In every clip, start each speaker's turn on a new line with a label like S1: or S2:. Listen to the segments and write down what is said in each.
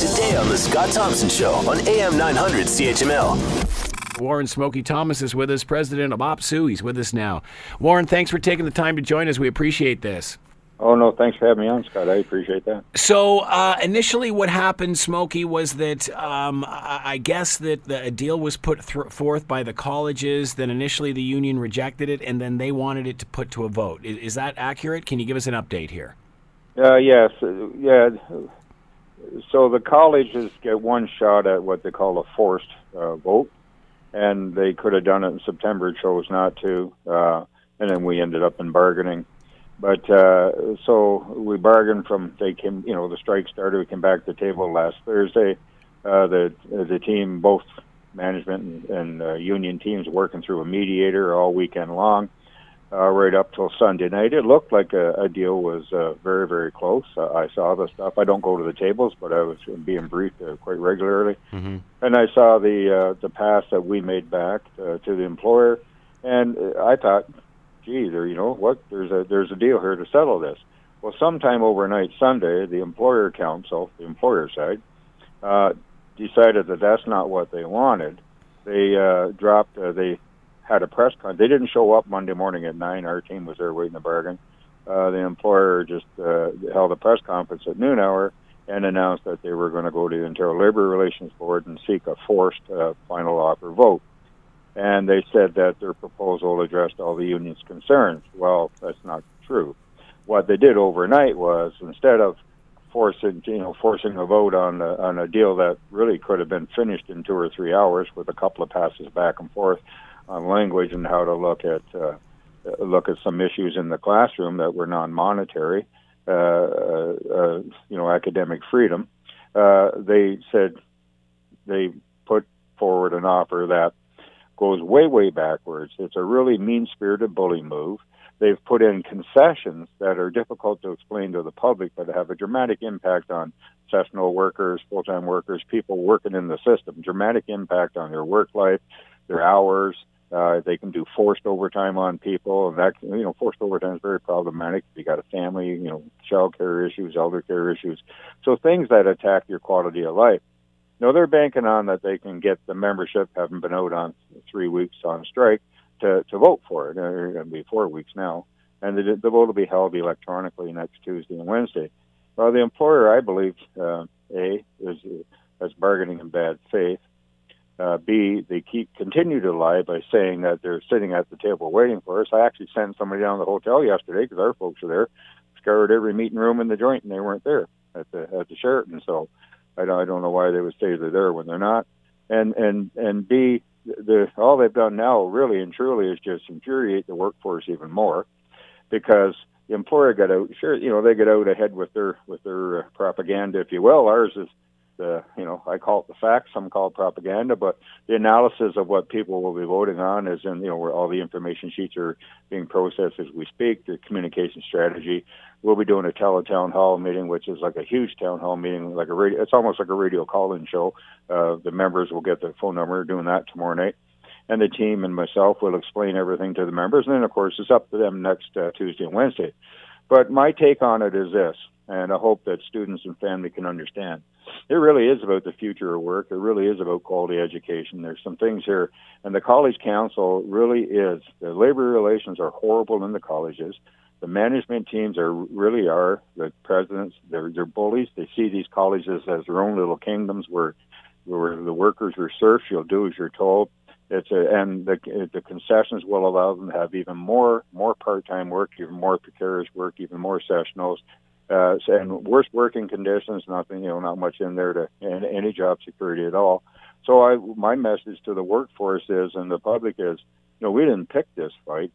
S1: Today on The Scott Thompson Show on AM 900 CHML.
S2: Warren Smokey Thomas is with us, president of OPSEU. He's with us now. Warren, thanks for taking the time to join us. We appreciate this.
S3: Oh no, thanks for having me on, Scott. I appreciate that.
S2: So uh, initially, what happened, Smokey, was that um, I guess that the, a deal was put th- forth by the colleges. Then initially, the union rejected it, and then they wanted it to put to a vote. Is, is that accurate? Can you give us an update here?
S3: Uh, yes, uh, yeah. So the colleges get one shot at what they call a forced uh, vote, and they could have done it in September, chose not to, uh, and then we ended up in bargaining but uh, so we bargained from they came, you know, the strike started. We came back to the table last Thursday. Uh, the the team, both management and, and uh, union teams, working through a mediator all weekend long, uh, right up till Sunday night. It looked like a, a deal was uh, very very close. Uh, I saw the stuff. I don't go to the tables, but I was being briefed uh, quite regularly, mm-hmm. and I saw the uh, the pass that we made back uh, to the employer, and uh, I thought gee, there, you know what? There's a there's a deal here to settle this. Well, sometime overnight Sunday, the employer council, the employer side, uh, decided that that's not what they wanted. They uh, dropped. Uh, they had a press con. They didn't show up Monday morning at nine. Our team was there waiting to bargain. Uh, the employer just uh, held a press conference at noon hour and announced that they were going to go to the Ontario Labor Relations Board and seek a forced uh, final offer vote and they said that their proposal addressed all the union's concerns. Well, that's not true. What they did overnight was instead of forcing you know forcing a vote on a, on a deal that really could have been finished in two or three hours with a couple of passes back and forth on language and how to look at uh, look at some issues in the classroom that were non-monetary, uh, uh, uh you know, academic freedom. Uh, they said they put forward an offer that goes way, way backwards. It's a really mean spirited bully move. They've put in concessions that are difficult to explain to the public, but have a dramatic impact on sessional workers, full time workers, people working in the system. Dramatic impact on their work life, their hours. Uh, they can do forced overtime on people, and that you know forced overtime is very problematic. If you got a family, you know, child care issues, elder care issues, so things that attack your quality of life. No, they're banking on that they can get the membership, having been out on three weeks on strike, to, to vote for it. It's going to be four weeks now. And the, the vote will be held electronically next Tuesday and Wednesday. Well, the employer, I believe, uh, A, is, is bargaining in bad faith. Uh, B, they keep continue to lie by saying that they're sitting at the table waiting for us. I actually sent somebody down to the hotel yesterday because our folks are there, scoured every meeting room in the joint, and they weren't there at the at the Sheraton. So I don't, I don't know why they would say they're there when they're not. And and and B, the all they've done now, really and truly, is just infuriate the workforce even more, because the employer got out. Sure, you know they get out ahead with their with their uh, propaganda, if you will. Ours is the you know I call it the facts, some call it propaganda, but the analysis of what people will be voting on is in you know where all the information sheets are being processed as we speak. The communication strategy. We'll be doing a teletown hall meeting, which is like a huge town hall meeting, like a radio. It's almost like a radio call-in show. Uh, the members will get the phone number. Doing that tomorrow night and the team and myself will explain everything to the members. And then, of course, it's up to them next uh, Tuesday and Wednesday. But my take on it is this, and I hope that students and family can understand. It really is about the future of work. It really is about quality education. There's some things here, and the college council really is. The labor relations are horrible in the colleges. The management teams are really are the presidents. They're they're bullies. They see these colleges as their own little kingdoms where where the workers are serfs. You'll do as you're told. It's a, and the the concessions will allow them to have even more more part time work, even more precarious work, even more sessionals, uh, and worse working conditions. Nothing, you know, not much in there to and any job security at all. So I my message to the workforce is and the public is, you know, we didn't pick this fight,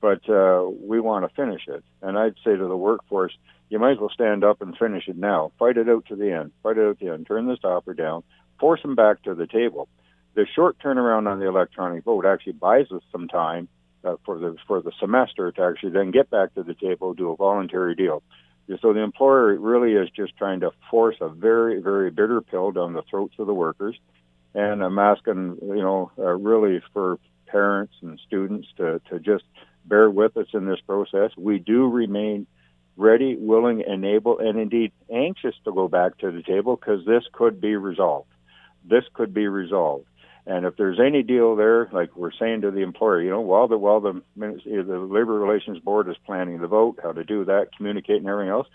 S3: but uh, we want to finish it. And I'd say to the workforce, you might as well stand up and finish it now. Fight it out to the end. Fight it out to the end. Turn this offer down. Force them back to the table the short turnaround on the electronic vote actually buys us some time uh, for the for the semester to actually then get back to the table, do a voluntary deal. So the employer really is just trying to force a very very bitter pill down the throats of the workers, and I'm asking you know uh, really for parents and students to to just bear with us in this process. We do remain ready, willing, and able, and indeed anxious to go back to the table because this could be resolved. This could be resolved. And if there's any deal there, like we're saying to the employer, you know, while the while the the labor relations board is planning the vote, how to do that, communicate, and everything else,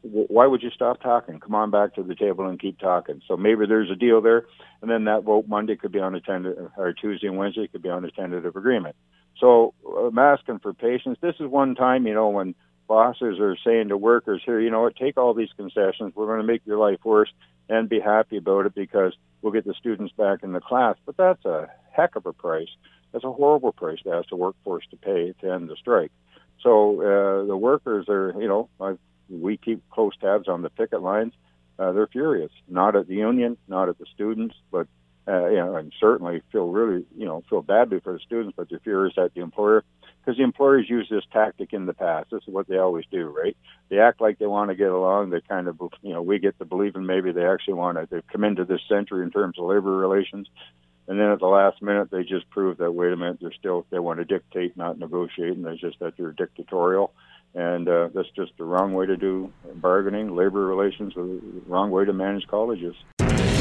S3: why would you stop talking? Come on back to the table and keep talking. So maybe there's a deal there, and then that vote Monday could be on a tentative, or Tuesday and Wednesday could be on a tentative agreement. So uh, I'm asking for patience. This is one time, you know, when bosses are saying to workers here, you know what, take all these concessions. We're going to make your life worse and be happy about it because we'll get the students back in the class. But that's a heck of a price. That's a horrible price to ask the workforce to pay to end the strike. So uh, the workers are, you know, I've, we keep close tabs on the picket lines. Uh, they're furious, not at the union, not at the students, but uh, you know, and certainly feel really, you know, feel badly for the students, but they're furious at the employer because the employers use this tactic in the past. This is what they always do, right? They act like they want to get along. They kind of, you know, we get to believe in maybe they actually want to. They've come into this century in terms of labor relations, and then at the last minute they just prove that wait a minute, they're still they want to dictate, not negotiate, and it's just that they're dictatorial. And uh, that's just the wrong way to do bargaining, labor relations, the wrong way to manage colleges.